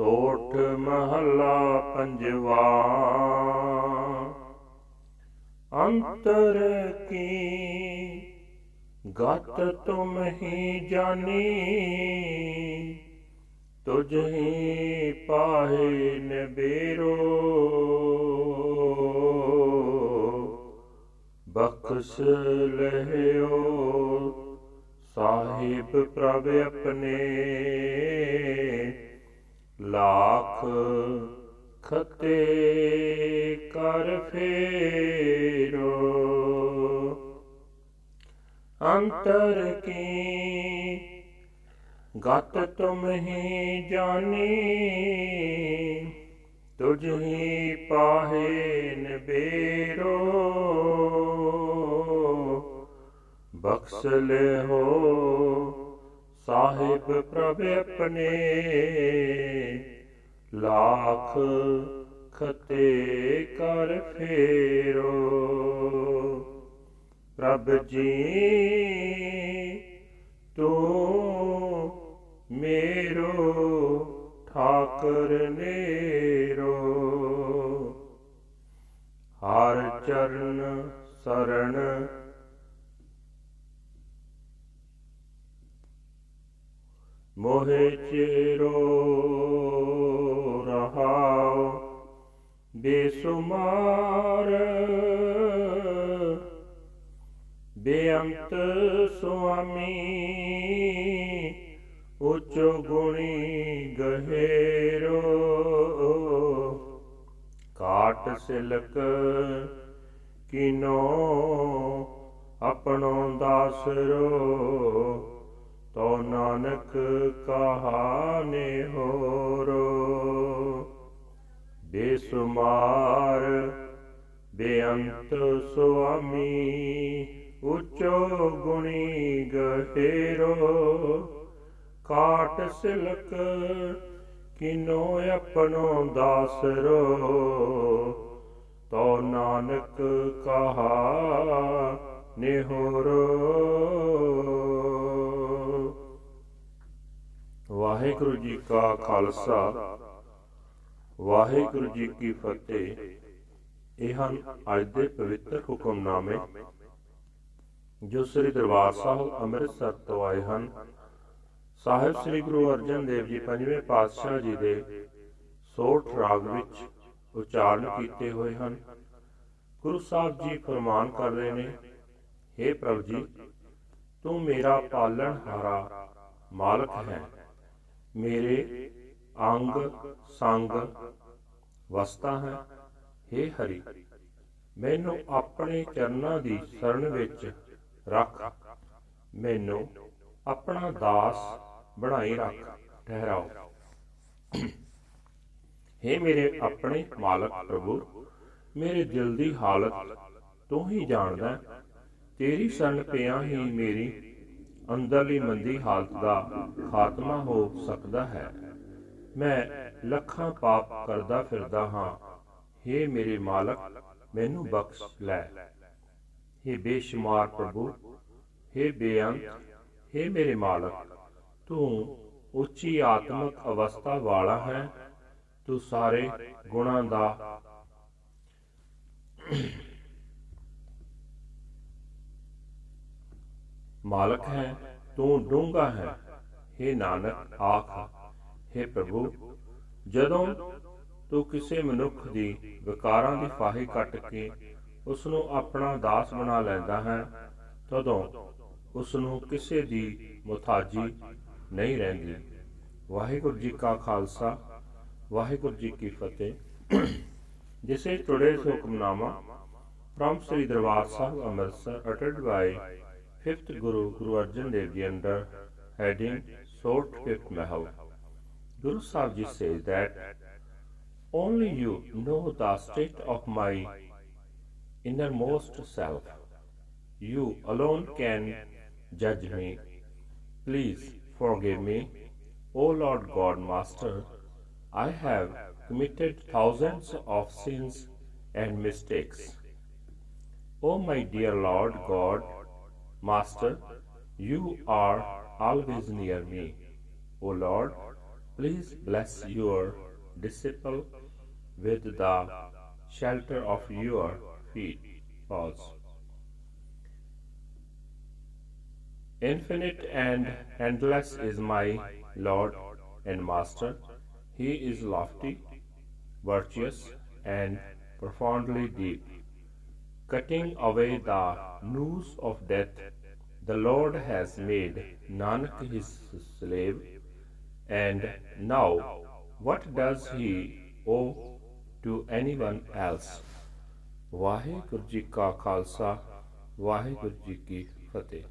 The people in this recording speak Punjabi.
ਸੋਠ ਮਹੱਲਾ ਪੰਜਵਾ। ਅੰਤਰ ਕੀ? ਗਤ ਤੁਮ ਹੀ ਜਾਣੀ, ਤੁਝ ਹੀ ਪਾਹੇ ਨਬੇਰੋ ਬਖਸ਼ ਲਹਿਓ ਸਾਹਿਬ ਪ੍ਰਭ ਆਪਣੇ। ਫੇਰੋ। ਅੰਤਰ ਕੀ? ਗਤ ਤੁਮ ਹੀ ਜਾਣੀ, ਤੁਝ ਹੀ ਪਾਹੇ ਨਬੇਰੋ ਬਖਸ਼ ਲੈ ਹੋ ਸਾਹਿਬ ਪ੍ਰਭ ਆਪਣੇ, ਲਾਖ ਖਤੇ ਕਰ ਫੇਰੋ। ਪ੍ਰਭ ਜੀ, ਤੂੰ ਮੇਰੋ ਠਾਕਰ ਨੇਰੋ। ਹਰ ਚਰਨ ਸਰਣ ਮੋਹਿ ਚਿਰੋ। ਰਹਾਉ ਬੇਸੁਮਾਰ। ਬੇਅੰਤ ਸੁਆਮੀ, ਉਚ ਗੁਣੀ ਗਹਿਰੋ। ਕਾਟ ਸਿਲਕ ਕਿਨੋ ਆਪਣੋ ਦਾਸਰੋ ਤੋ ਨਾਨਕ ਕਹਾਨੇ ਹੋਰੋ। ਬੇਸੁਮਾਰ। ਬੇਅੰਤ ਸੁਆਮੀ, ਉਚੋ ਗੁਣੀ ਗਹਿਰੋ। ਕਾਟ ਸਿਲਕ, ਕਿਨੋ ਆਪਣੋ ਦਾਸਰੋ। ਤੋ ਨਾਨਕ ਕਹਾ, ਨਿਹੋਰੋ। ਵਾਹਿਗੁਰੂ ਜੀ ਕਾ ਖਾਲਸਾ। ਵਾਹਿਗੁਰੂ ਜੀ ਕੀ ਫਤਿਹ। ਇਹ ਹਨ ਅੱਜ ਦੇ ਪਵਿੱਤਰ ਹੁਕਮਨਾਮੇ, ਜੋ ਸ੍ਰੀ ਦਰਬਾਰ ਸਾਹਿਬ ਅੰਮ੍ਰਿਤਸਰ ਤੋਂ ਆਏ ਹਨ। ਸਾਹਿਬ ਸ੍ਰੀ ਗੁਰੂ ਅਰਜਨ ਦੇਵ ਜੀ ਪੰਜਵੇਂ ਪਾਤਸ਼ਾਹ ਜੀ ਦੇ ਸੋਠ ਰਾਗ ਵਿੱਚ ਉਚਾਰਨ ਕੀਤੇ ਹੋਏ ਹਨ। ਗੁਰੂ ਸਾਹਿਬ ਜੀ ਫਰਮਾਨ ਕਰ ਰਹੇ ਨੇ हे ਪ੍ਰਭੂ ਜੀ, ਤੂੰ ਮੇਰਾ ਪਾਲਣ ਹਾਰਾ ਮਾਲਕ ਹੈ। ਮੇਰੇ ਅੰਗ, ਸੰਗ ਵਸਤਾ ਹੈ। हे ਹਰੀ, ਮੈਨੂੰ ਆਪਣੇ ਚਰਨਾਂ ਦੀ ਸ਼ਰਨ ਵਿੱਚ ਰੱਖ। ਮੈਨੂੰ ਆਪਣਾ ਦਾਸ ਬਣਾਈ ਰੱਖ। ਠਹਿਰਾਓ। हे ਮੇਰੇ ਆਪਣੇ ਮਾਲਕ ਪ੍ਰਭੂ, ਮੇਰੇ ਦਿਲ ਦੀ ਹਾਲਤ ਤੂੰ ਹੀ ਜਾਣਦਾ ਤੇਰੀ ਸ਼ਰਨ ਪਿਆ ਹੀ ਮੇਰੀ ਅੰਦਰਲੀ ਮੰਦੀ ਹਾਲਤ ਦਾ ਖਾਤਮਾ ਹੋ ਸਕਦਾ ਹੈ। ਮੈਂ ਲੱਖਾਂ ਪਾਪ ਕਰਦਾ ਫਿਰਦਾ ਹਾਂ हे ਮੇਰੇ ਮਾਲਕ ਮੈਨੂੰ ਬਖਸ਼ ਲੈ हे ਬੇਸ਼ੁਮਾਰ ਪ੍ਰਭੂ हे ਬੇਅੰਤ हे ਮੇਰੇ ਮਾਲਕ ਤੂੰ ਉੱਚੀ ਆਤਮਿਕ ਅਵਸਥਾ ਵਾਲਾ ਹੈ ਤੂੰ ਸਾਰੇ ਗੁਣਾਂ ਦਾ ਮਾਲਕ ਹੈ ਤੂੰ ਡੂੰਗਾ ਹੈ हे ਨਾਨਕ ਆਖ हे ਪ੍ਰਭੂ ਜਦੋਂ ਤੂੰ ਕਿਸੇ ਮਨੁੱਖ ਦੀ ਵਿਕਾਰਾਂ ਦੀ ਫਾਹੀ ਕੱਟ ਕੇ ਉਸ ਨੂੰ ਆਪਣਾ ਦਾਸ ਬਣਾ ਲੈਂਦਾ ਹੈ ਤਦੋਂ ਉਸ ਨੂੰ ਕਿਸੇ ਦੀ ਮੁਤਾਜੀ ਨਹੀਂ ਰਹਿੰਦੀ ਵਾਹਿਗੁਰੂ ਜੀ ਕਾ ਖਾਲਸਾ ਵਾਹਿਗੁਰੂ ਜੀ ਕੀ ਫਤਿਹ ਜਿਸੇ today's Hukamnama from Sri Darbar Sahib Amritsar ਅਟਟਡ by 5th Guru Guru Arjan Dev ji under heading sort 5th ਮਹਲ Guru Sahib says that Only you know the state of my innermost self. You alone can judge me. Please forgive me, O Lord God Master. I have committed thousands of sins and mistakes. O my dear Lord God, Master, you are always near me. O Lord, please bless your disciple with the shelter of your feet. Pause. Infinite and endless is my Lord and Master. He is lofty, virtuous, and profoundly deep. Cutting away the noose of death, the Lord has made Nanak his slave. And now, what does he owe to anyone else? Waheguru ji ਕਾ ਖਾਲਸਾ ਵਾਹਿਗੁਰੂ ਜੀ ਕੀ ਫਤਿਹ